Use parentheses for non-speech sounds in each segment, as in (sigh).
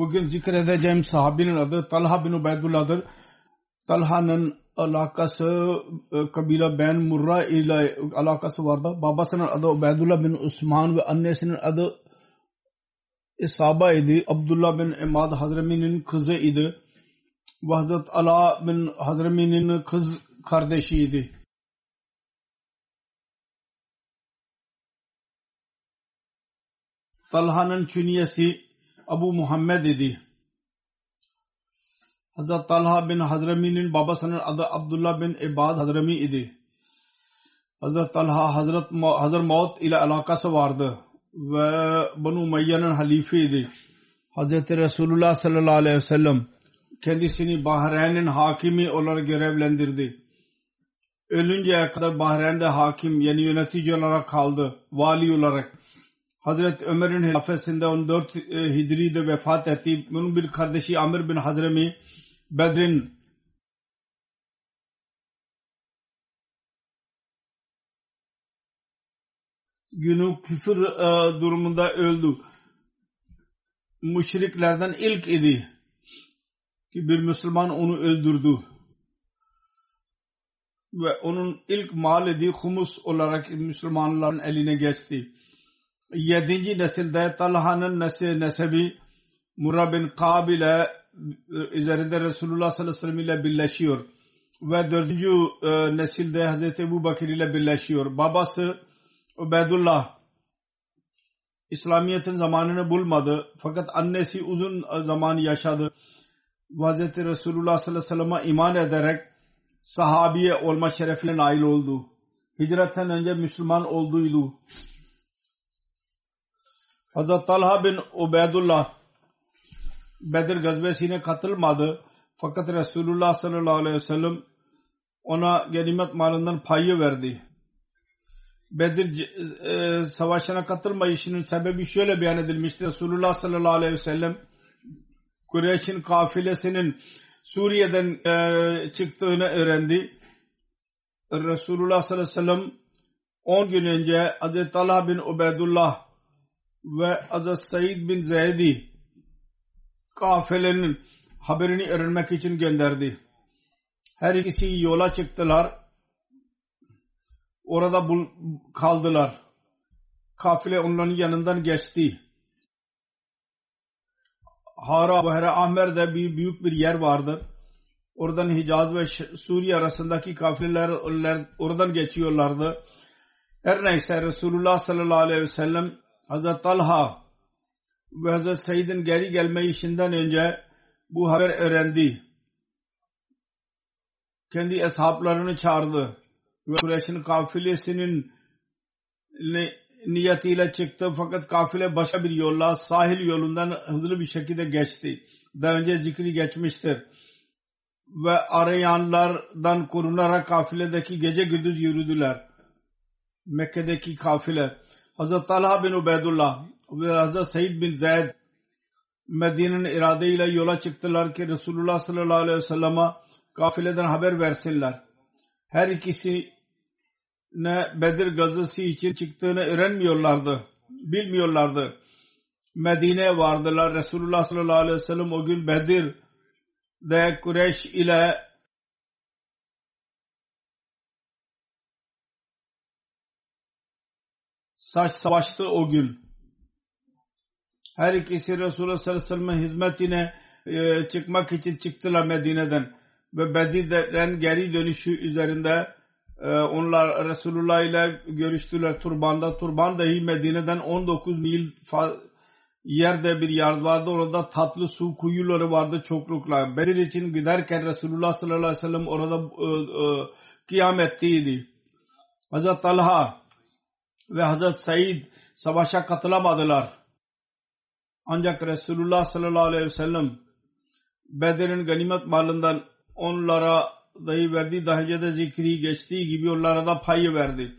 Bugün zikredeceğim sahabinin adı Talha bin Ubeydullah'dır. Talha'nın alakası e, kabile Ben Murra ile alakası vardı. Babasının adı Ubeydullah bin Osman ve annesinin adı İsaba idi. Abdullah bin Emad Hazremi'nin kızı idi. Vahdet Ala bin Hazremi'nin kız kardeşiydi. Talha'nın künyesi Abu Muhammed idi. Hazret Talha bin Hazremi'nin babasının adı Abdullah bin İbad Hazremi idi. Hazret Talha Hazret Hazır Maut ile alakası vardı ve Banu Umayya'nın halifeydi. Hazreti Resulullah sallallahu aleyhi ve sellem kendisini Bahreyn'in hakimi olarak görevlendirdi. Ölünceye kadar Bahreyn'de hakim yani yönetici olarak kaldı. Vali olarak. Hazreti Ömer'in hilafesinde 14 e, Hicri'de vefat etti. Bunun bir kardeşi Amir bin Hazremi Bedrin günü küfür e, durumunda öldü. Müşriklerden ilk idi ki bir Müslüman onu öldürdü. Ve onun ilk mal idi humus olarak Müslümanların eline geçti. Yedinci nesilde Talha'nın nesebi Murra bin Kab ile üzerinde Resulullah sallallahu aleyhi ve sellem ile birleşiyor. Ve dördüncü e, nesilde Hazreti Ebu Bakır ile birleşiyor. Babası Ubeydullah İslamiyet'in zamanını bulmadı. Fakat annesi uzun zaman yaşadı. Hazreti Resulullah sallallahu aleyhi ve sellem'e iman ederek sahabiye olma şerefine nail oldu. Hicretten önce Müslüman olduydu. Hazreti Talha bin Ubeydullah Bedir gazvesine katılmadı. Fakat Resulullah sallallahu aleyhi ve sellem ona ganimet malından payı verdi. Bedir e, savaşına katılmayışının sebebi şöyle beyan edilmiştir. Resulullah sallallahu aleyhi ve sellem Kureyş'in kafilesinin Suriye'den e, çıktığını öğrendi. Resulullah sallallahu aleyhi ve sellem 10 gün önce Hazreti Talha bin Ubeydullah ve Hazreti Said bin Zeydi kafilenin haberini öğrenmek için gönderdi. Her ikisi yola çıktılar. Orada bul kaldılar. Kafile onların yanından geçti. Hara Hera Ahmer'de bir büyük bir yer vardır. Oradan Hicaz ve Suriye arasındaki kafileler oradan geçiyorlardı. Her neyse Resulullah sallallahu aleyhi ve sellem Hazreti Talha ve Hazreti Said'in geri gelme işinden önce bu haber öğrendi. Kendi eshaplarını çağırdı ve Kureyş'in kafilesinin niyetiyle çıktı fakat kafile başka bir yolla sahil yolundan hızlı bir şekilde geçti. Daha önce zikri geçmiştir. Ve arayanlardan korunarak kafiledeki gece gündüz yürüdüler. Mekke'deki kafile. Hazreti Talha bin Ubeydullah ve Hazreti Said bin Zeyd Medine'nin iradeyle yola çıktılar ki Resulullah sallallahu aleyhi ve sellem'e kafileden haber versinler. Her ikisi ne Bedir gazası için çıktığını öğrenmiyorlardı. Bilmiyorlardı. Medine'ye vardılar. Resulullah sallallahu aleyhi ve sellem o gün Bedir'de Kureyş ile saç savaştı o gün. Her ikisi Resulullah sallallahu aleyhi ve hizmetine e, çıkmak için çıktılar Medine'den. Ve Bedir'den geri dönüşü üzerinde e, onlar Resulullah ile görüştüler turbanda. Turban dahi Medine'den 19 mil yerde bir yer vardı. Orada tatlı su kuyuları vardı çoklukla. Bedir için giderken Resulullah sallallahu aleyhi ve sellem orada e, e, kıyam ettiydi. Hazreti Talha ve Hazreti Said savaşa katılamadılar. Ancak Resulullah sallallahu aleyhi ve sellem Bedir'in ganimet malından onlara dahi verdi. Daha önce de zikri geçtiği gibi onlara da payı verdi.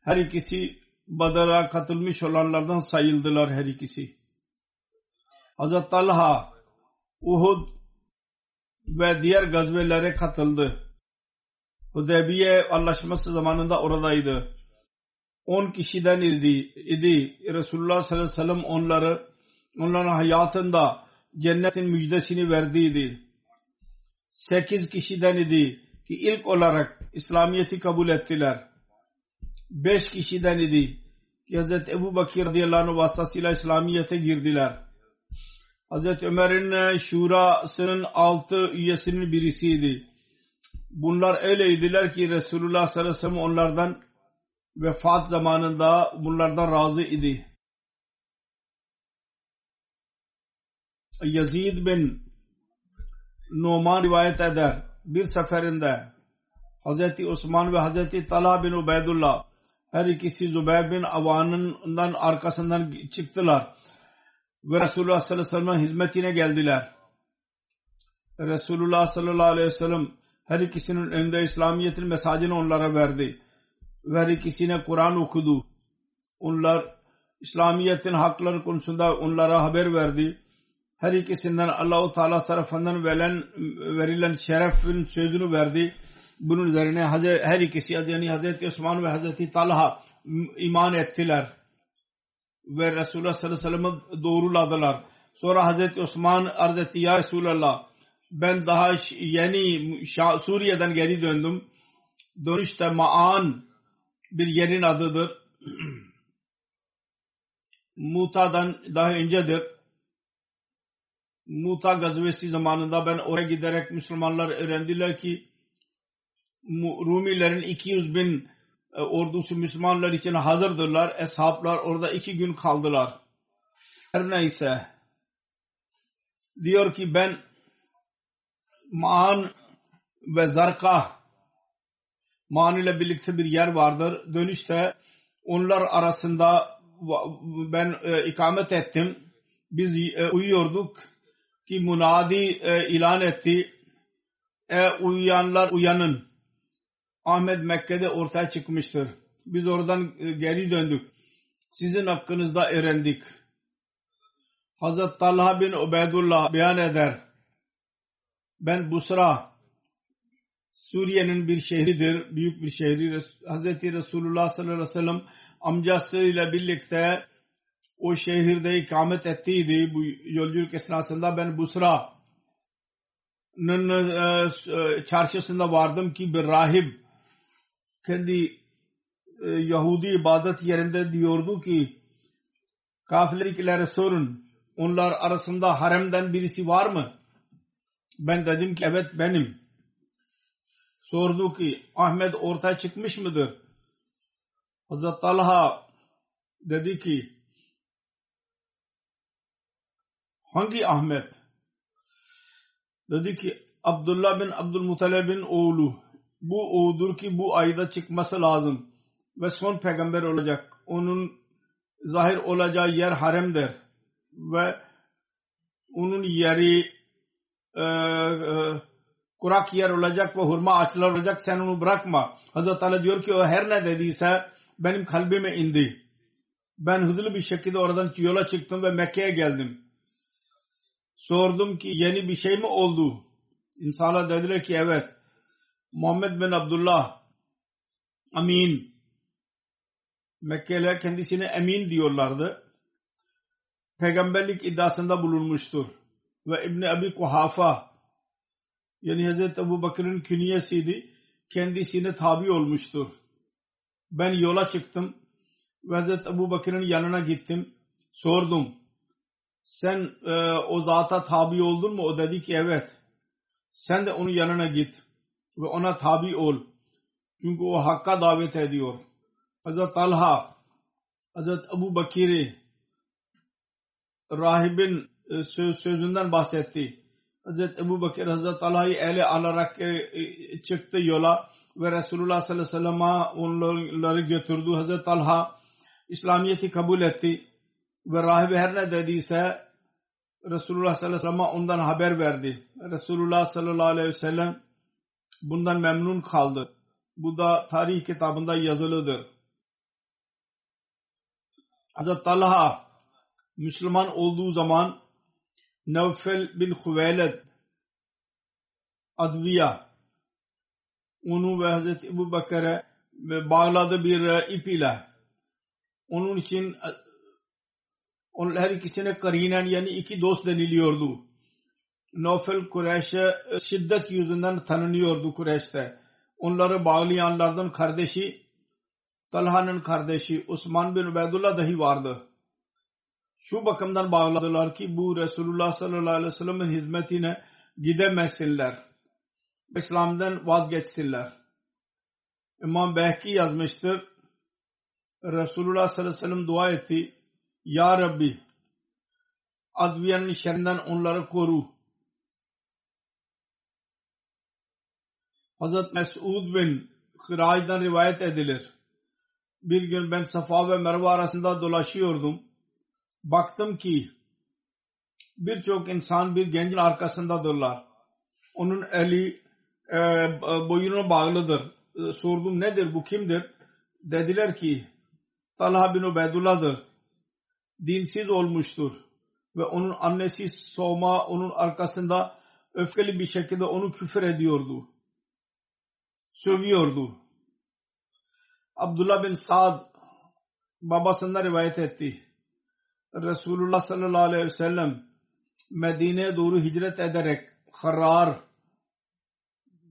Her ikisi Badr'a katılmış olanlardan sayıldılar her ikisi. Hazreti Talha Uhud ve diğer gazvelere katıldı. Hudeybiye anlaşması zamanında oradaydı. 10 kişiden idi, idi. Resulullah sallallahu aleyhi ve sellem onları onların hayatında cennetin müjdesini verdiydi. 8 kişiden idi ki ilk olarak İslamiyet'i kabul ettiler. 5 kişiden idi ki Hz. Ebu Bakir radıyallahu anh vasıtasıyla İslamiyet'e girdiler. Hz. Ömer'in şurasının altı üyesinin birisiydi. Bunlar öyleydiler ki Resulullah sallallahu aleyhi ve sellem onlardan vefat zamanında bunlardan razı idi. Yazid bin Numan rivayet eder. Bir seferinde Hazreti Osman ve Hazreti Talha bin Ubeydullah her ikisi Zübeyir bin Avan'ından arkasından çıktılar. Ve Resulullah sallallahu aleyhi ve sellem'in hizmetine geldiler. Resulullah sallallahu aleyhi ve sellem her ikisinin önünde İslamiyet'in mesajını onlara verdi. Her ikisine Kur'an okudu. Onlar İslamiyet'in hakları konusunda onlara haber verdi her ikisinden Allahu Teala tarafından verilen, verilen şerefin sözünü verdi. Bunun üzerine her ikisi yani Hazreti Osman ve Hazreti Talha iman ettiler. Ve Resulullah sallallahu aleyhi ve sellem'i doğruladılar. Sonra Hazreti Osman arz etti ya Resulallah ben daha yeni Suriye'den geri döndüm. Dönüşte Ma'an bir yerin adıdır. (clears throat) Muta'dan daha öncedir Muta gazvesi zamanında ben oraya giderek Müslümanlar öğrendiler ki Rumilerin 200 bin e, ordusu Müslümanlar için hazırdırlar. Eshablar orada iki gün kaldılar. Her neyse diyor ki ben Maan ve Zarka Maan ile birlikte bir yer vardır. Dönüşte onlar arasında ben e, ikamet ettim. Biz e, uyuyorduk ki munadi e, ilan etti. E uyuyanlar uyanın. Ahmet Mekke'de ortaya çıkmıştır. Biz oradan e, geri döndük. Sizin hakkınızda öğrendik. Hazret Talha bin Ubeydullah beyan eder. Ben Busra Suriye'nin bir şehridir. Büyük bir şehri. Hazreti Resulullah sallallahu aleyhi ve sellem amcasıyla birlikte o şehirde ikamet ettiydi. Bu yolculuk esnasında ben Busra'nın e, e, çarşısında vardım ki bir rahip kendi e, Yahudi ibadet yerinde diyordu ki kafilerikilere sorun onlar arasında haremden birisi var mı? Ben dedim ki evet benim. Sordu ki Ahmet ortaya çıkmış mıdır? Hazreti Talha dedi ki Hangi Ahmet? Dedi ki Abdullah bin Abdülmuttalib'in oğlu. Bu oğudur ki bu ayda çıkması lazım. Ve son peygamber olacak. Onun zahir olacağı yer haremdir. Ve onun yeri e, e, kurak yer olacak ve hurma ağaçlar olacak. Sen onu bırakma. Hazreti Ali diyor ki o her ne dediyse benim kalbime indi. Ben hızlı bir şekilde oradan yola çıktım ve Mekke'ye geldim. Sordum ki yeni bir şey mi oldu? İnsanlar dediler ki evet Muhammed bin Abdullah Amin Mekkeliler kendisine emin diyorlardı. Peygamberlik iddiasında bulunmuştur. Ve İbni Abi Kuhafa yani Hazreti Ebu Bakır'ın künyesiydi. Kendisine tabi olmuştur. Ben yola çıktım ve Hazreti Ebu Bakır'ın yanına gittim. Sordum. Sen e, o zata tabi oldun mu? O dedi ki evet. Sen de onun yanına git ve ona tabi ol. Çünkü o hakka davet ediyor. Hazreti Talha, Hazreti Ebu Bakir'i rahibin e, söz, sözünden bahsetti. Hazreti Ebu Bakir Hazreti Talha'yı ele alarak e, e, çıktı yola ve Resulullah sallallahu aleyhi ve sellem'e onları götürdü. Hazreti Talha İslamiyet'i kabul etti ve rahibe her ne dediyse Resulullah sallallahu aleyhi ve sellem'e ondan haber verdi. Resulullah sallallahu aleyhi ve sellem bundan memnun kaldı. Bu da tarih kitabında yazılıdır. Hazreti Talha Müslüman olduğu zaman Nevfel bin Hüveyled Adviya onu ve Hazreti Ebu Bakır'e bağladı bir e, ip ile. Onun için e, onun her ikisine karinen yani iki dost deniliyordu. Nofel Kureyş'e e, şiddet yüzünden tanınıyordu Kureyş'te. Onları bağlayanlardan kardeşi Talha'nın kardeşi Osman bin Ubeydullah dahi vardı. Şu bakımdan bağladılar ki bu Resulullah sallallahu aleyhi ve sellem'in hizmetine gidemezsinler. İslam'dan vazgeçsinler. İmam Behki yazmıştır. Resulullah sallallahu aleyhi ve sellem dua etti. Ya Rabbi adviyenin şerrinden onları koru. Hazret Mesud bin Hıray'dan rivayet edilir. Bir gün ben Safa ve Merve arasında dolaşıyordum. Baktım ki birçok insan bir gencin arkasındadırlar. Onun eli e, boyuna bağlıdır. E, sordum nedir bu kimdir? Dediler ki Talha bin Ubeydullah'dır. Dinsiz olmuştur. Ve onun annesi Soma onun arkasında öfkeli bir şekilde onu küfür ediyordu. Sövüyordu. Abdullah bin Saad babasından rivayet etti. Resulullah sallallahu aleyhi ve sellem Medine'ye doğru hicret ederek Harar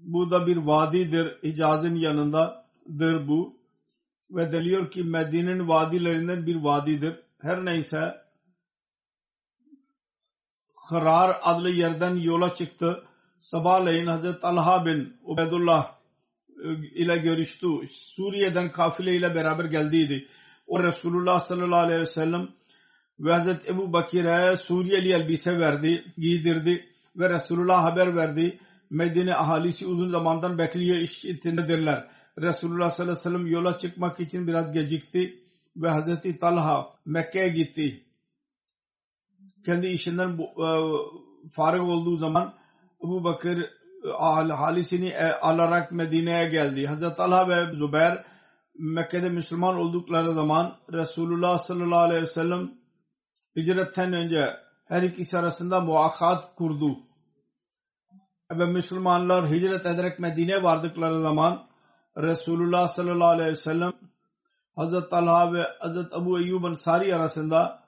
bu da bir vadidir. Hicaz'ın yanındadır bu. Ve deliyor ki Medine'nin vadilerinden bir vadidir. Her neyse Harar adlı yerden yola çıktı. Sabahleyin Hazreti Talha bin Ubeydullah e, ile görüştü. Suriye'den kafile ile beraber geldiydi. O Resulullah sallallahu aleyhi ve sellem ve Hazreti Ebu Bakir'e Suriyeli elbise verdi, giydirdi ve Resulullah haber verdi. Medine ahalisi uzun zamandan bekliyor iş içindedirler. Resulullah sallallahu aleyhi ve sellem yola çıkmak için biraz gecikti ve Hazreti Talha Mekke'ye gitti. Kendi işinden e, farık olduğu zaman Ebu Bakır e, halisini e, alarak Medine'ye geldi. Hazreti Talha ve Zübeyir Mekke'de Müslüman oldukları zaman Resulullah sallallahu aleyhi ve sellem hicretten önce her ikisi arasında muakkat kurdu. Ve Müslümanlar hicret ederek Medine'ye vardıkları zaman Resulullah sallallahu aleyhi ve sellem Hazreti Talha ve Hazreti Ebu Eyyub Ansari arasında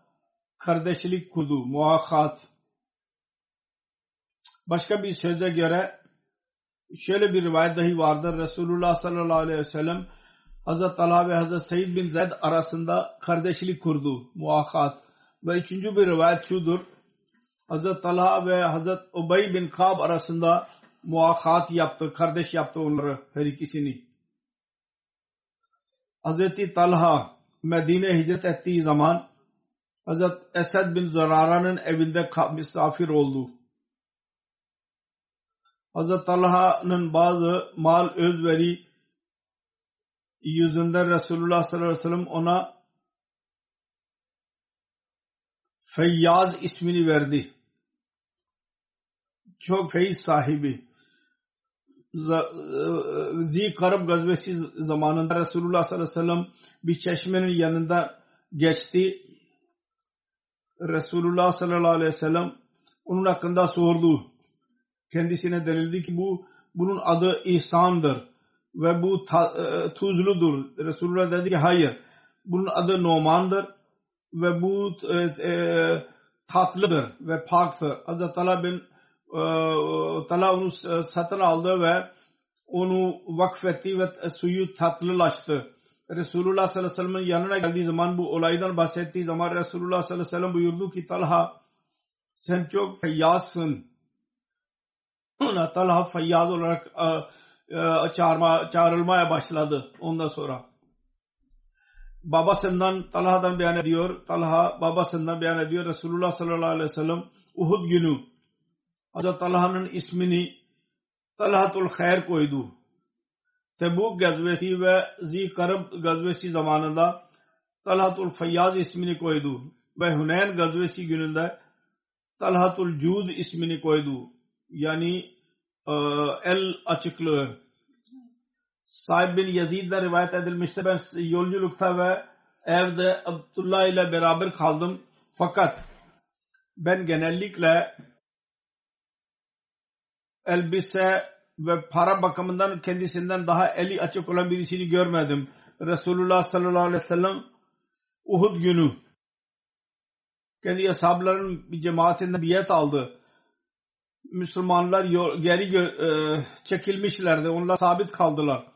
kardeşlik kurdu. Muakkat. Başka bir söze göre şöyle bir rivayet dahi vardır. Resulullah sallallahu aleyhi ve sellem Hazreti Talha ve Hazreti Seyyid bin Zeyd arasında kardeşlik kurdu. Muakkat. Ve üçüncü bir rivayet şudur. Hazreti Talha ve Hazreti Ubey bin Kab arasında muakat yaptı. Kardeş yaptı onları her ikisini. Hazreti Talha Medine hicret ettiği zaman Hazreti Esed bin Zarara'nın evinde misafir oldu. Hazreti Talha'nın bazı mal özveri yüzünden Resulullah sallallahu aleyhi ve sellem ona Feyyaz ismini verdi. Çok feyiz sahibi. Zi Karab gazvesi zamanında Resulullah sallallahu aleyhi ve sellem bir çeşmenin yanında geçti. Resulullah sallallahu aleyhi ve sellem onun hakkında sordu. kendisine denildi ki bu bunun adı ihsandır ve bu ta, e, tuzludur. Resulullah dedi ki hayır bunun adı Noman'dır ve bu e, e, tatlıdır ve paktır. Hazreti Talha bin e, Talha onu satın aldı ve onu vakfetti ve suyu tatlılaştı. Resulullah sallallahu aleyhi ve sellem'in yanına geldiği zaman bu olaydan bahsettiği zaman Resulullah sallallahu aleyhi ve sellem buyurdu ki Talha sen çok feyyazsın. Talha feyyaz olarak e, e, çağırma, çağrılmaya başladı ondan sonra. Babasından Talha'dan beyan ediyor. Talha babasından beyan ediyor. Resulullah sallallahu aleyhi ve sellem Uhud günü Hazreti Talha'nın ismini Talhatul Khair koydu. Tebuk gazvesi ve Zikarb gazvesi zamanında Talhatul Feyyaz ismini koydu. Ve Hunayn gazvesi gününde Talhatul Cud ismini koydu. Yani e, el açıklığı. Sahib bin Yazid'le rivayet edilmişti. Ben yolculukta ve evde Abdullah ile beraber kaldım. Fakat ben genellikle elbise ve para bakımından kendisinden daha eli açık olan birisini görmedim. Resulullah sallallahu aleyhi ve sellem Uhud günü kendi ashabların bir cemaatinden biyet aldı. Müslümanlar geri e, çekilmişlerdi. Onlar sabit kaldılar.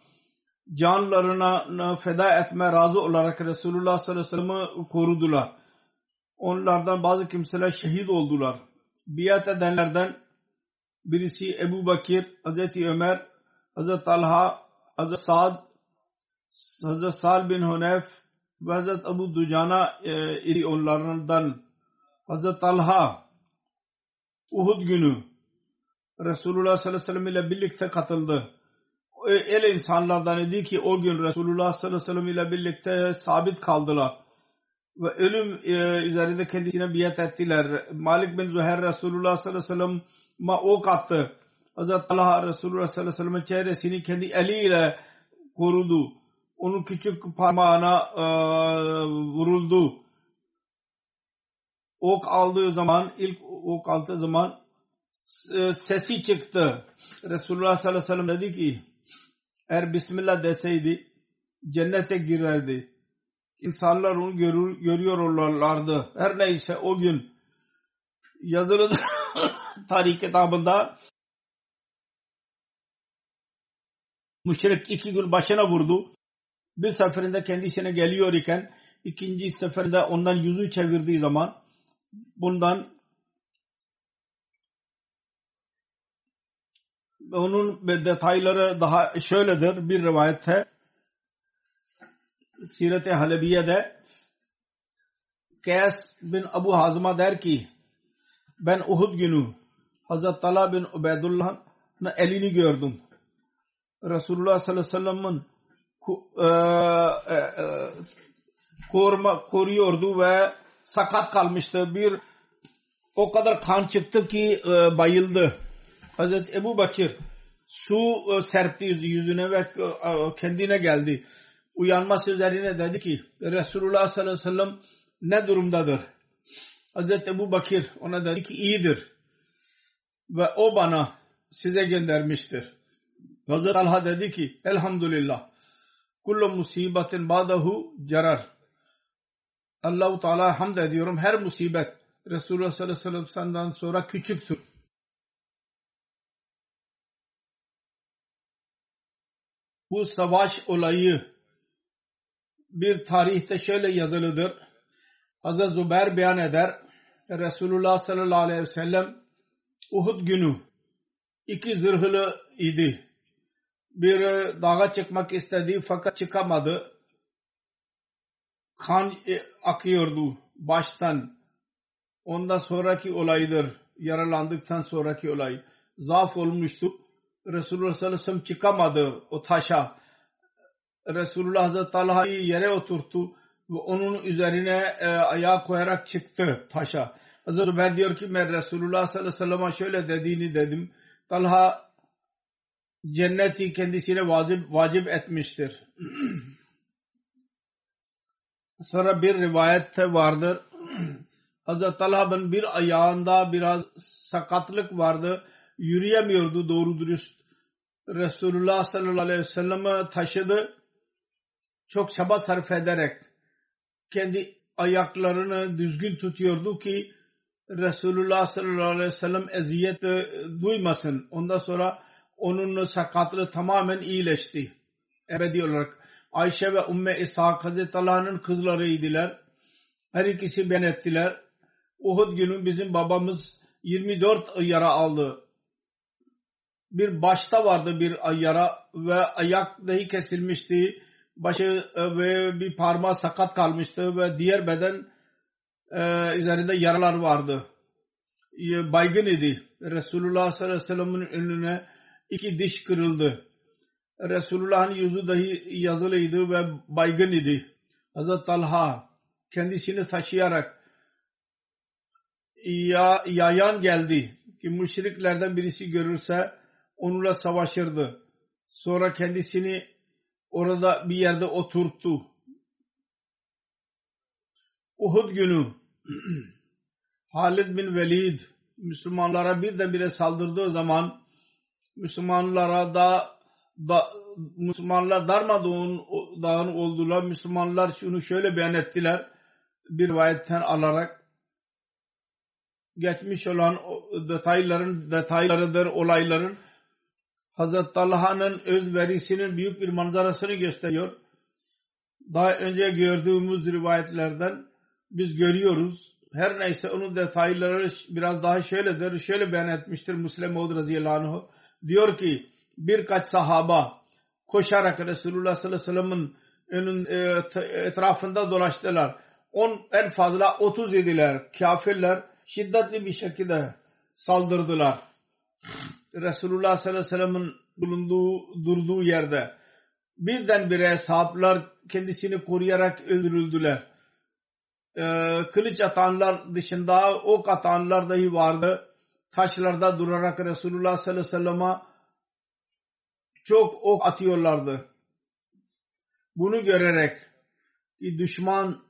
Canlarına feda etme razı olarak Resulullah sallallahu aleyhi ve sellem'i korudular. Onlardan bazı kimseler şehit oldular. Biat edenlerden birisi Ebu Bakir, Hazreti Ömer, Hazreti Talha, Hazreti Sa'd, Hazreti Sal bin Hunef ve Hazreti Abu Dujana e, onlardan Hazreti Talha Uhud günü Resulullah sallallahu aleyhi ve sellem ile birlikte katıldı. El insanlardan idi ki o gün Resulullah sallallahu aleyhi ve sellem ile birlikte sabit kaldılar. Ve ölüm e, üzerinde kendisine biat ettiler. Malik bin Zuhair Resulullah sallallahu aleyhi ve sellem ma ok attı. Hazreti Talha Resulullah sallallahu aleyhi ve sellem'in çehresini kendi eliyle korudu. Onun küçük parmağına e, vuruldu. Ok aldığı zaman ilk ok aldığı zaman e, sesi çıktı. Resulullah sallallahu aleyhi ve sellem dedi ki eğer Bismillah deseydi cennete girerdi. İnsanlar onu görür, görüyorlardı. Her neyse o gün yazılıdır (laughs) tarih kitabında müşrik iki gün başına vurdu. Bir seferinde kendisine geliyor iken ikinci seferinde ondan yüzü çevirdiği zaman bundan onun detayları daha şöyledir. Bir rivayette Siret-i Halebiye'de Kays bin Abu Hazım'a der ki ben Uhud günü Hazreti Talha bin Ubeydullah'ın elini gördüm. Resulullah sallallahu aleyhi ve sellem'in e, e, e, koruma, koruyordu ve sakat kalmıştı. Bir o kadar kan çıktı ki bayıldı. Hazreti Ebu Bakir su serpti yüzüne ve kendine geldi. Uyanması üzerine dedi ki Resulullah sallallahu aleyhi ve sellem ne durumdadır? Hazreti Ebu Bakir ona dedi ki iyidir. Ve o bana size göndermiştir. Hazreti Alha dedi ki elhamdülillah kullu musibetin ba'dahu carar. Allahu Teala hamd ediyorum. Her musibet Resulullah sallallahu aleyhi ve sellem'den sonra küçüktür. Bu savaş olayı bir tarihte şöyle yazılıdır. Hazreti Zubair beyan eder. Resulullah sallallahu aleyhi ve sellem Uhud günü iki zırhlı idi. Bir dağa çıkmak istedi fakat çıkamadı. Kan e, akıyordu baştan. Ondan sonraki olaydır. Yaralandıktan sonraki olay. Zaaf olmuştu. Resulullah sallallahu aleyhi ve sellem çıkamadı o taşa. Resulullah Hazreti Talha'yı yere oturttu ve onun üzerine e, ayağı koyarak çıktı taşa. Hazreti Ömer diyor ki ben Resulullah sallallahu aleyhi ve sellem'e şöyle dediğini dedim. Talha cenneti kendisine vacip, vacip etmiştir. (clears throat) Sonra bir rivayette vardır. (clears throat) Hazreti Talha'nın bir ayağında biraz sakatlık vardı yürüyemiyordu doğru dürüst. Resulullah sallallahu aleyhi ve sellem'i taşıdı. Çok çaba sarf ederek kendi ayaklarını düzgün tutuyordu ki Resulullah sallallahu aleyhi ve sellem eziyet duymasın. Ondan sonra onun sakatlığı tamamen iyileşti. Ebedi olarak. Ayşe ve Umme İshak Hazreti Allah'ın kızlarıydılar. Her ikisi ben ettiler. Uhud günü bizim babamız 24 yara aldı. Bir başta vardı bir yara ve ayak dahi kesilmişti. Başı e, ve bir parmağı sakat kalmıştı ve diğer beden e, üzerinde yaralar vardı. Baygın idi. Resulullah sallallahu aleyhi ve sellem'in önüne iki diş kırıldı. Resulullah'ın yüzü dahi yazılıydı ve baygın idi. Hazreti Talha kendisini taşıyarak ya, yayan geldi ki müşriklerden birisi görürse onunla savaşırdı. Sonra kendisini orada bir yerde oturttu. Uhud günü (clears throat) Halid bin Velid Müslümanlara birdenbire saldırdığı zaman Müslümanlara da, da Müslümanlar darmadağın dağın oldular. Müslümanlar şunu şöyle beyan ettiler. Bir rivayetten alarak geçmiş olan detayların detaylarıdır olayların Hazreti Talha'nın özverisinin büyük bir manzarasını gösteriyor. Daha önce gördüğümüz rivayetlerden biz görüyoruz. Her neyse onun detayları biraz daha şöyledir. Şöyle beyan etmiştir Müslim Maud radıyallahu anh. Diyor ki birkaç sahaba koşarak Resulullah sallallahu aleyhi ve sellem'in önün, e, etrafında dolaştılar. On, en fazla 30 idiler. Kafirler şiddetli bir şekilde saldırdılar. Resulullah sallallahu aleyhi ve sellem'in bulunduğu, durduğu yerde birdenbire sahabeler kendisini koruyarak öldürüldüler. Ee, kılıç atanlar dışında ok atanlar dahi vardı. Taşlarda durarak Resulullah sallallahu aleyhi ve sellem'e çok ok atıyorlardı. Bunu görerek ki düşman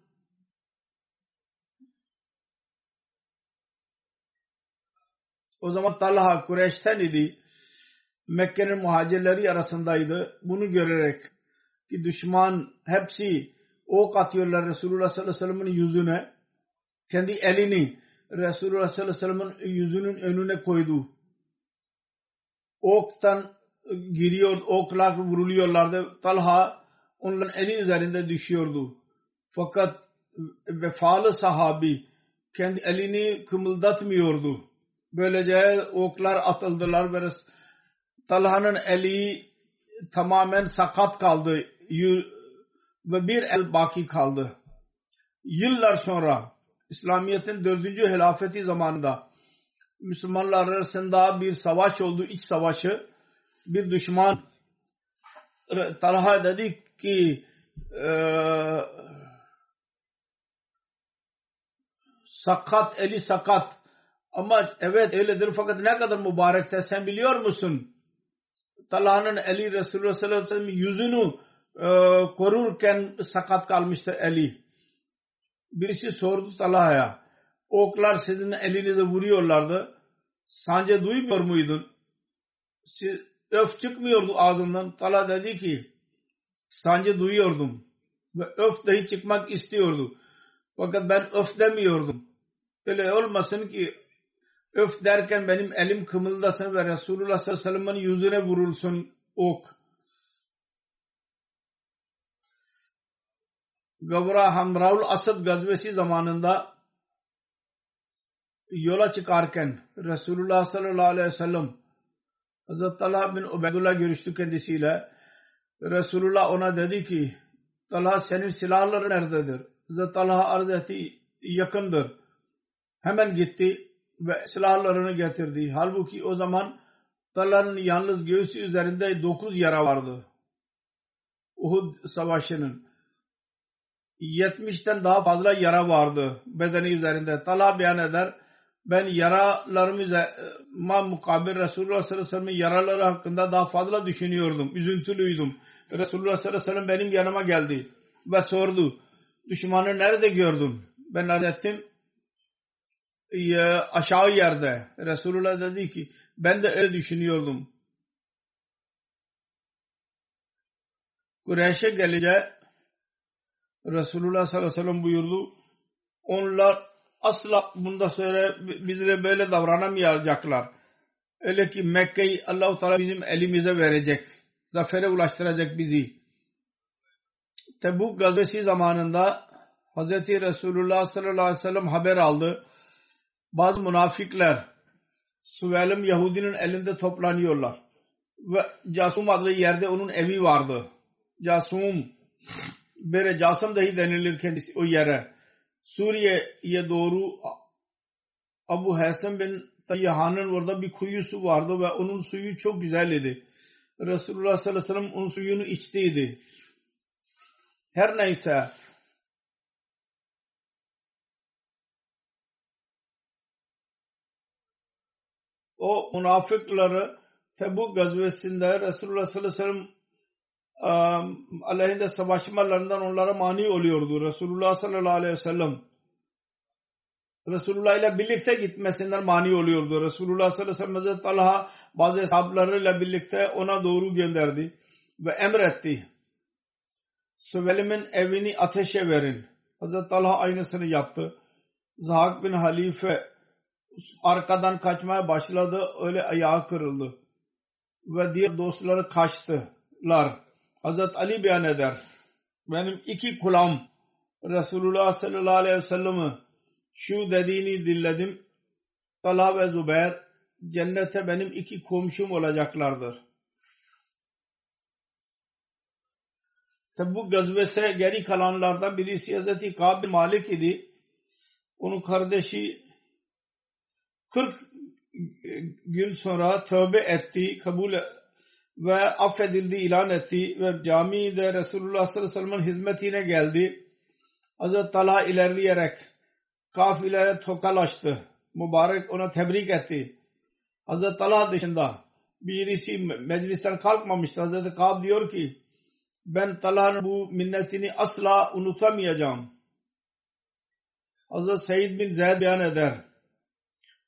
o zaman Talha Kureyş'ten idi. Mekke'nin muhacirleri arasındaydı. Bunu görerek ki düşman hepsi ok atıyorlar Resulullah sallallahu aleyhi ve sellem'in yüzüne. Kendi elini Resulullah sallallahu aleyhi ve sellem'in yüzünün önüne koydu. Oktan giriyor, oklar vuruluyorlardı. Talha onların eli üzerinde düşüyordu. Fakat vefalı sahabi kendi elini kımıldatmıyordu. Böylece oklar atıldılar ve Talha'nın eli tamamen sakat kaldı ve bir el baki kaldı. Yıllar sonra İslamiyet'in dördüncü hilafeti zamanında Müslümanlar arasında bir savaş oldu, iç savaşı. Bir düşman Talha dedi ki e, sakat, eli sakat ama evet öyledir fakat ne kadar mübarekse sen biliyor musun? Talha'nın eli Resulullah sallallahu aleyhi ve sellem yüzünü e, korurken sakat kalmıştı eli. Birisi sordu Talha'ya. Oklar sizin elinize vuruyorlardı. Sence duymuyor muydun? Siz, öf çıkmıyordu ağzından. Talha dedi ki sancı duyuyordum. Ve öf dahi çıkmak istiyordu. Fakat ben öf demiyordum. Öyle olmasın ki öf derken benim elim kımıldasın ve Resulullah sallallahu aleyhi ve sellem'in yüzüne vurulsun ok. Gavra Hamraul Asad gazvesi zamanında yola çıkarken Resulullah sallallahu aleyhi ve sellem Hazreti Talha bin Ubeydullah görüştü kendisiyle. Resulullah ona dedi ki Talha senin silahların nerededir? Hazreti Talha arz etti yakındır. Hemen gitti ve silahlarını getirdi. Halbuki o zaman Talha'nın yalnız göğsü üzerinde dokuz yara vardı. Uhud savaşının. 70'ten daha fazla yara vardı bedeni üzerinde. Talha beyan eder. Ben yaralarıma mukabil Resulullah sallallahu aleyhi ve sellem'in yaraları hakkında daha fazla düşünüyordum. Üzüntülüydüm. Resulullah sallallahu aleyhi ve sellem benim yanıma geldi ve sordu. Düşmanı nerede gördün? Ben arz ettim. Ya, aşağı yerde. Resulullah dedi ki Ben de öyle düşünüyordum. Kureyş'e gelince Resulullah sallallahu aleyhi ve sellem buyurdu. Onlar asla bunda söyle bizlere böyle davranamayacaklar. Öyle ki Mekke'yi Allah-u Teala bizim elimize verecek. Zafere ulaştıracak bizi. Tebuk gazvesi zamanında Hz. Resulullah sallallahu aleyhi ve sellem haber aldı. Bazı münafıklar Süvelim Yahudinin elinde toplanıyorlar. Ve Casum adlı yerde onun evi vardı. Casum böyle Casım dahi denilir kendisi o yere. Suriye'ye doğru Abu Hasan bin Tayyahan'ın orada bir kuyusu vardı ve onun suyu çok güzel idi. Resulullah sallallahu aleyhi ve sellem onun suyunu içtiydi. Her neyse o münafıkları Tebuk gazvesinde Resulullah sallallahu aleyhi ve sellem aleyhinde savaşmalarından onlara mani oluyordu. Resulullah sallallahu aleyhi ve sellem Resulullah ile birlikte gitmesinden mani oluyordu. Resulullah sallallahu aleyhi ve sellem Hazreti Talha bazı hesaplarıyla birlikte ona doğru gönderdi ve emretti. Süvelim'in evini ateşe verin. Hazreti Talha aynısını yaptı. Zahak bin Halife arkadan kaçmaya başladı. Öyle ayağı kırıldı. Ve diğer dostları kaçtılar. Hazreti Ali beyan eder. Benim iki kulam Resulullah sallallahu aleyhi ve sellem'i şu dediğini dinledim. Talha ve Zübeyir cennete benim iki komşum olacaklardır. Tabi bu gazvese geri kalanlardan birisi Hz. Kab bin Malik idi. Onun kardeşi 40 gün sonra tövbe etti, kabul ve affedildi ilan etti ve camide Resulullah sallallahu aleyhi ve sellem'in hizmetine geldi. Hazreti Talha ilerleyerek kafileye tokalaştı. Mübarek ona tebrik etti. Hazreti Talha dışında birisi meclisten kalkmamıştı. Hazreti Kab diyor ki ben Talha'nın bu minnetini asla unutamayacağım. Hazreti Said bin Zeyd beyan eder.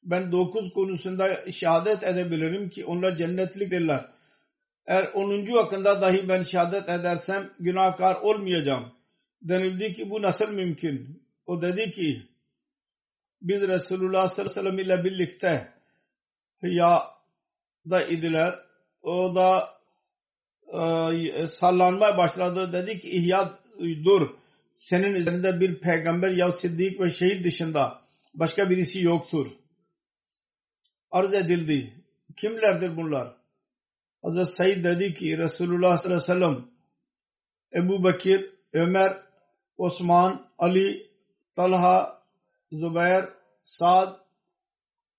Ben dokuz konusunda şehadet edebilirim ki onlar cennetlikdirler. Eğer onuncu hakkında dahi ben şehadet edersem günahkar olmayacağım. Denildi ki bu nasıl mümkün? O dedi ki biz Resulullah sallallahu aleyhi ve sellem ile birlikte da idiler. O da e, sallanmaya başladı. Dedi ki ihya dur. Senin üzerinde bir peygamber ya siddik ve şehit dışında başka birisi yoktur. Arz edildi. Kimlerdir bunlar? Hazreti Said dedi ki Resulullah sallallahu aleyhi ve sellem Ebu Bekir, Ömer, Osman, Ali, Talha, Zübeyir, Sa'd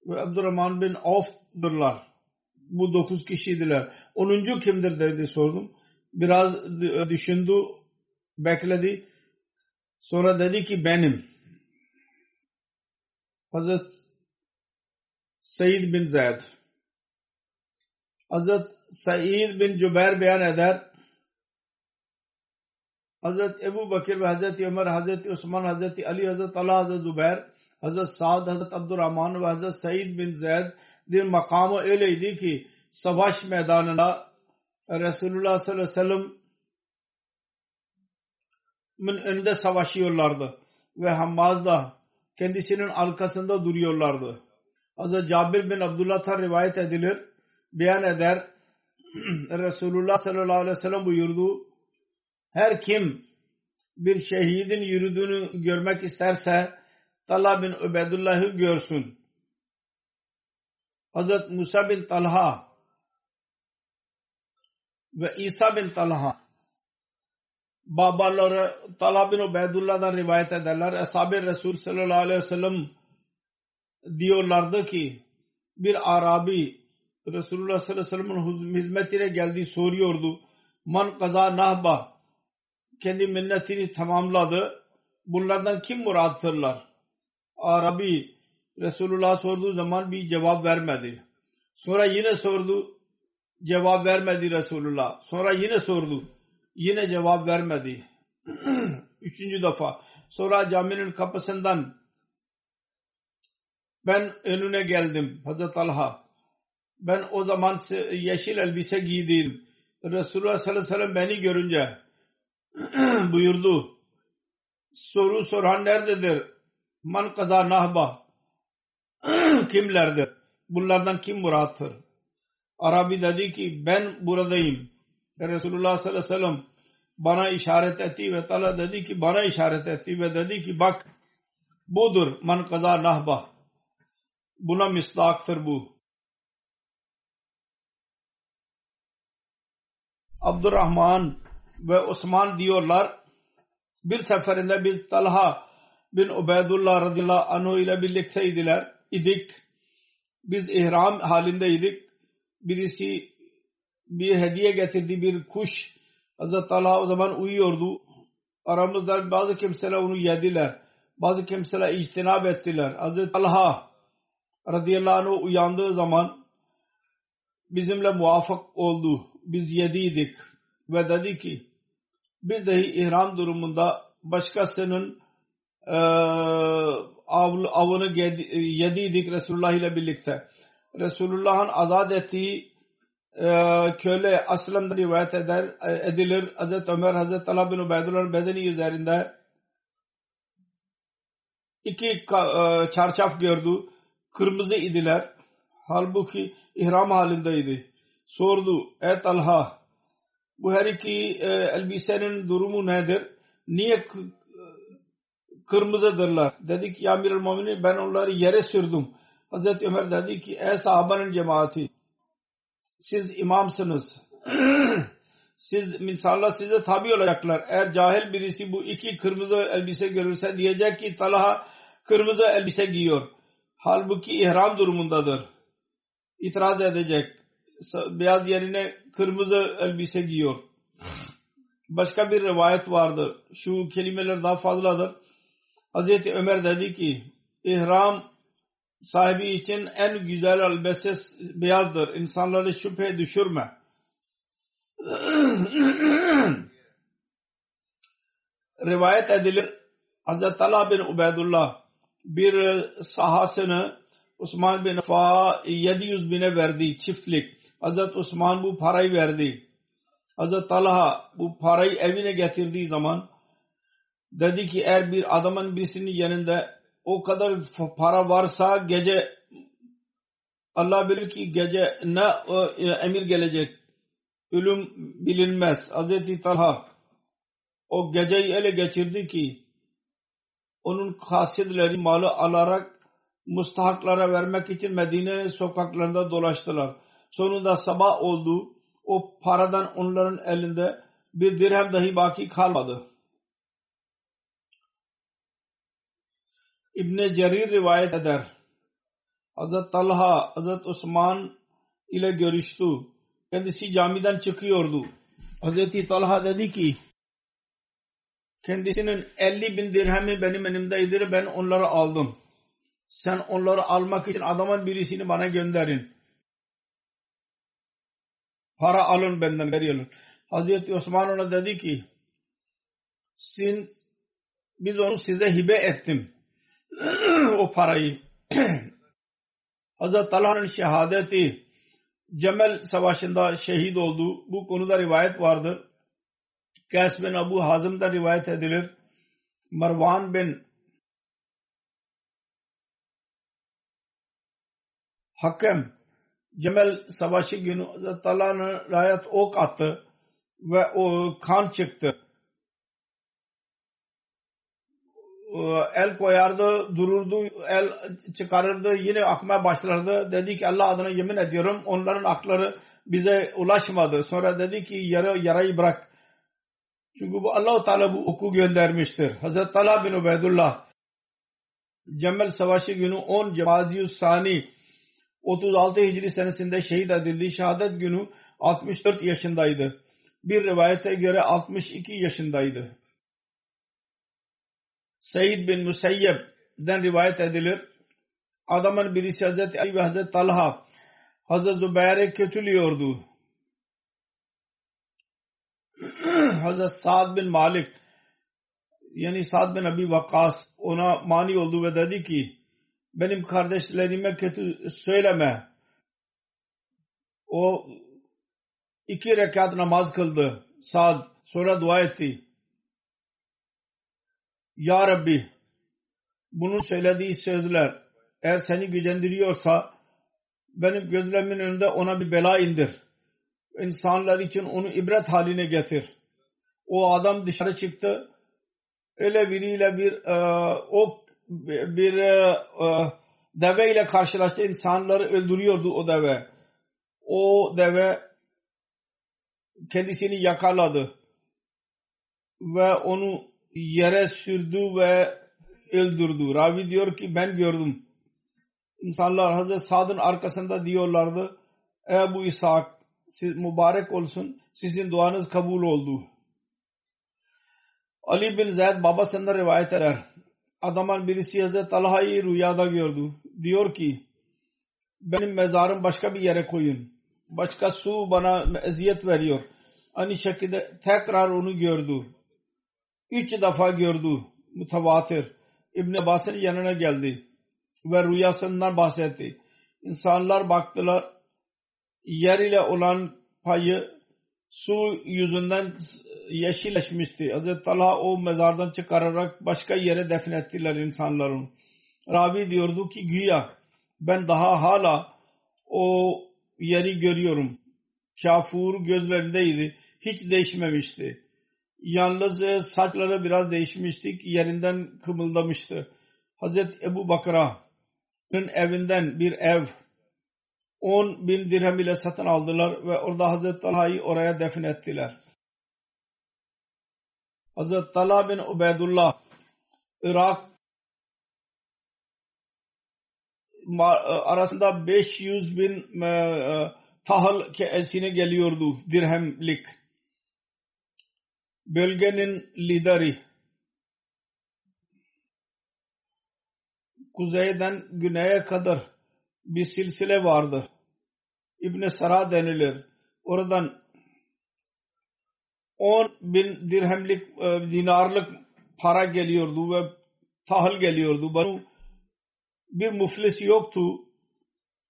ve Abdurrahman bin Avf'dırlar. Bu dokuz kişiydiler. Onuncu kimdir dedi sordum. Biraz düşündü, bekledi. Sonra dedi ki benim. Hazret Said bin Zayd. Hazret Said bin Cübeyr beyan eder. Hazret Ebu Bakir ve Hazreti Ömer, Hazreti Osman, Hazreti Ali, Hazreti Allah, Hazreti Zübeyir, Hazreti Sa'd, Hazreti Abdurrahman ve Hazreti Said bin Zeyd'in makamı öyleydi ki savaş meydanında Resulullah sallallahu aleyhi ve sellem'in önünde savaşıyorlardı ve Hammaz da kendisinin arkasında duruyorlardı. Hazreti Cabir bin Abdullah'tan rivayet edilir, beyan eder. (clears throat) Resulullah sallallahu aleyhi ve sellem buyurdu. Her kim bir şehidin yürüdüğünü görmek isterse Talha bin Ubeydullah'ı görsün. Hazret Musa bin Talha ve İsa bin Talha babaları Talha bin Ubeydullah'dan rivayet ederler. Ashab-ı Resul sallallahu aleyhi ve sellem diyorlardı bir Arabi Resulullah sallallahu aleyhi ve sellem'in hizmetine geldi soruyordu. Man kaza nahba kendi minnetini tamamladı. Bunlardan kim murattırlar? Arabi Resulullah sorduğu zaman bir cevap vermedi. Sonra yine sordu. Cevap vermedi Resulullah. Sonra yine sordu. Yine cevap vermedi. (clears throat) Üçüncü defa. Sonra caminin kapısından ben önüne geldim Hazreti Talha Ben o zaman yeşil elbise giydim. Resulullah sallallahu aleyhi ve sellem beni görünce (clears throat) buyurdu. Soru soran nerededir? Man kaza nahba. (clears throat) Kimlerdir? Bunlardan kim murattır? Arabi dedi ki ben buradayım. Resulullah sallallahu aleyhi ve sellem bana işaret etti ve Tala dedi ki bana işaret etti ve dedi ki bak budur man kaza nahba. Buna mislaktır bu. Abdurrahman ve Osman diyorlar bir seferinde biz Talha bin Ubeydullah radıyallahu anhu ile birlikteydiler idik. Biz ihram halindeydik. Birisi bir hediye getirdi bir kuş. Hazreti Talha o zaman uyuyordu. Aramızda bazı kimseler onu yediler. Bazı kimseler içtinab ettiler. Hazreti Talha radıyallahu anh uyandığı zaman bizimle muvafık oldu. Biz yediydik ve dedi ki biz dahi ihram durumunda başkasının e, av, avını yediydik Resulullah ile birlikte. Resulullah'ın azat ettiği e, köle aslamda rivayet eder, edilir. Hazreti Ömer, Hazreti Talha bin Ubeydullah'ın bedeni üzerinde iki e, çarşaf gördü. Kırmızı idiler. Halbuki ihram halindeydi. Sordu. Ey Talha bu her iki e, elbisenin durumu nedir? Niye kırmızıdırlar? Dedik ya Amirul Muminin ben onları yere sürdüm. Hazreti Ömer dedi ki ey sahabanın cemaati siz imamsınız. (clears throat) siz insanlar size tabi olacaklar. Eğer cahil birisi bu iki kırmızı elbise görürse diyecek ki Talha kırmızı elbise giyiyor. Halbuki ihram durumundadır. İtiraz edecek. Beyaz yerine kırmızı elbise giyiyor. Başka bir rivayet vardır. Şu kelimeler daha fazladır. Hazreti Ömer dedi ki ihram sahibi için en güzel elbise beyazdır. İnsanları şüphe düşürme. (clears throat) Rivayet edilir Hazreti Talha bin Ubeydullah bir sahasını Osman bin Fa 700 bine verdi çiftlik. Hazreti Osman bu parayı verdi. Hazreti Talha bu parayı evine getirdiği zaman dedi ki eğer bir adamın birisinin yanında o kadar para varsa gece Allah bilir ki gece ne e, emir gelecek. Ölüm bilinmez. Hazreti Talha o geceyi ele geçirdi ki onun hasidleri malı alarak mustahaklara vermek için Medine sokaklarında dolaştılar. Sonunda sabah oldu. O paradan onların elinde bir dirhem dahi baki kalmadı. İbn Cerir rivayet eder. Hazret Talha, Hazret Osman ile görüştü. Kendisi camiden çıkıyordu. Hazreti Talha dedi ki kendisinin 50 bin dirhemi benim elimdeydi. Ben onları aldım. Sen onları almak için adamın birisini bana gönderin. Para alın benden alın. Hazreti Osman ona dedi ki Sin, biz onu size hibe ettim. (clears throat) o parayı. (clears throat) Hazreti Talha'nın şehadeti Cemel Savaşı'nda şehit oldu. Bu konuda rivayet vardır. Kays bin Abu Hazım'da rivayet edilir. Marwan bin Hakem Cemel Savaşı günü Hazreti rayet ok attı ve o kan çıktı. el koyardı, dururdu, el çıkarırdı, yine akmaya başlardı. Dedi ki Allah adına yemin ediyorum onların akları bize ulaşmadı. Sonra dedi ki yara, yarayı bırak. Çünkü bu Allah Teala bu oku göndermiştir. Hazreti Talha bin Ubeydullah Cemel Savaşı günü 10 Cemaziyus Sani 36 Hicri senesinde şehit edildi. Şehadet günü 64 yaşındaydı. Bir rivayete göre 62 yaşındaydı. Said bin Musayyeb'den rivayet edilir. Adamın birisi Hazreti Ali ve Hazreti Talha Hazreti Zübeyir'e kötülüyordu. Hazreti Sa'd bin Malik yani Sa'd bin Abi Vakkas ona mani oldu ve dedi ki benim kardeşlerime kötü söyleme. O iki rekat namaz kıldı. Saat sonra dua etti. Ya Rabbi bunun söylediği sözler eğer seni gücendiriyorsa benim gözlerimin önünde ona bir bela indir. İnsanlar için onu ibret haline getir. O adam dışarı çıktı. Öyle biriyle bir e, o bir e, e, deve ile karşılaştı. İnsanları öldürüyordu o deve. O deve kendisini yakaladı ve onu yere sürdü ve öldürdü. Ravi diyor ki ben gördüm. İnsanlar Hazreti Sad'ın arkasında diyorlardı. Ey bu İshak siz mübarek olsun. Sizin duanız kabul oldu. Ali bin Zeyd babasından rivayet eder. Adamın birisi Hazreti Talha'yı rüyada gördü. Diyor ki benim mezarım başka bir yere koyun. Başka su bana eziyet veriyor. Aynı şekilde tekrar onu gördü. Üç defa gördü. Mütevatir. İbn Abbas'ın yanına geldi. Ve rüyasından bahsetti. İnsanlar baktılar. Yer ile olan payı su yüzünden yeşilleşmişti. Hazreti Talha o mezardan çıkararak başka yere defnettiler insanların. Ravi diyordu ki güya ben daha hala o yeri görüyorum. Kafur gözlerindeydi. Hiç değişmemişti. Yalnız saçları biraz değişmişti. Yerinden kımıldamıştı. Hazreti Ebu Bakra'nın evinden bir ev 10 bin dirhem ile satın aldılar ve orada Hazreti Talha'yı oraya defnettiler. Hazreti Talha bin Ubeydullah Irak arasında 500 bin e, tahıl esine geliyordu dirhemlik. Bölgenin lideri kuzeyden güneye kadar bir silsile vardı. İbn Sara denilir. Oradan 10 bin dirhemlik e, dinarlık para geliyordu ve tahıl geliyordu. Bunun bir muflis yoktu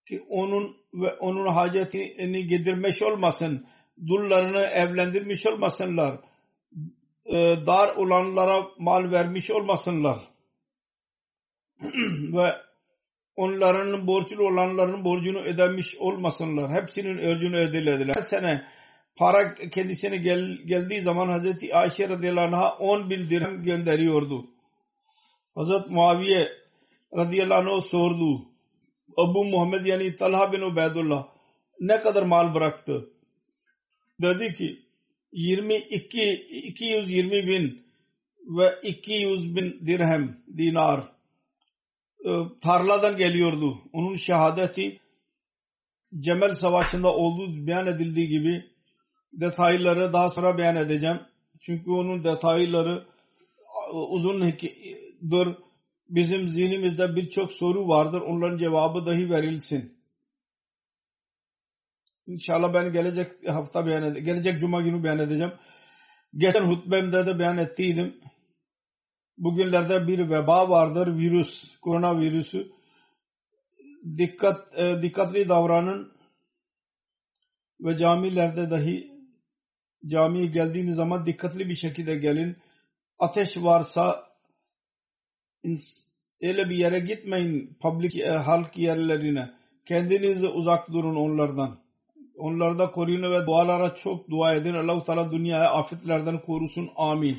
ki onun ve onun hacetini gidirmiş olmasın. Dullarını evlendirmiş olmasınlar. E, dar olanlara mal vermiş olmasınlar. (clears throat) ve onların borçlu olanların borcunu ödemiş olmasınlar. Hepsinin öcünü ödelediler. Her sene para kendisine gel, geldiği zaman Hazreti Ayşe radıyallahu anh'a 10 bin dirhem gönderiyordu. Hazreti Muaviye radıyallahu anh sordu. Abu Muhammed yani Talha bin Ubeydullah ne kadar mal bıraktı? Dedi ki 22 220 bin ve 200 bin dirhem dinar e, tarladan geliyordu. Onun şehadeti Cemel Savaşı'nda olduğu beyan edildiği gibi detayları daha sonra beyan edeceğim. Çünkü onun detayları uzundur. Bizim zihnimizde birçok soru vardır. Onların cevabı dahi verilsin. İnşallah ben gelecek hafta beyan edeceğim. Gelecek cuma günü beyan edeceğim. Geçen hutbemde de beyan ettiydim bugünlerde bir veba vardır, virüs, koronavirüsü. Dikkat, e, dikkatli davranın ve camilerde dahi camiye geldiğiniz zaman dikkatli bir şekilde gelin. Ateş varsa öyle bir yere gitmeyin public e, halk yerlerine. Kendinizi uzak durun onlardan. Onlarda koruyun ve dualara çok dua edin. Allah-u Teala dünyaya afetlerden korusun. Amin.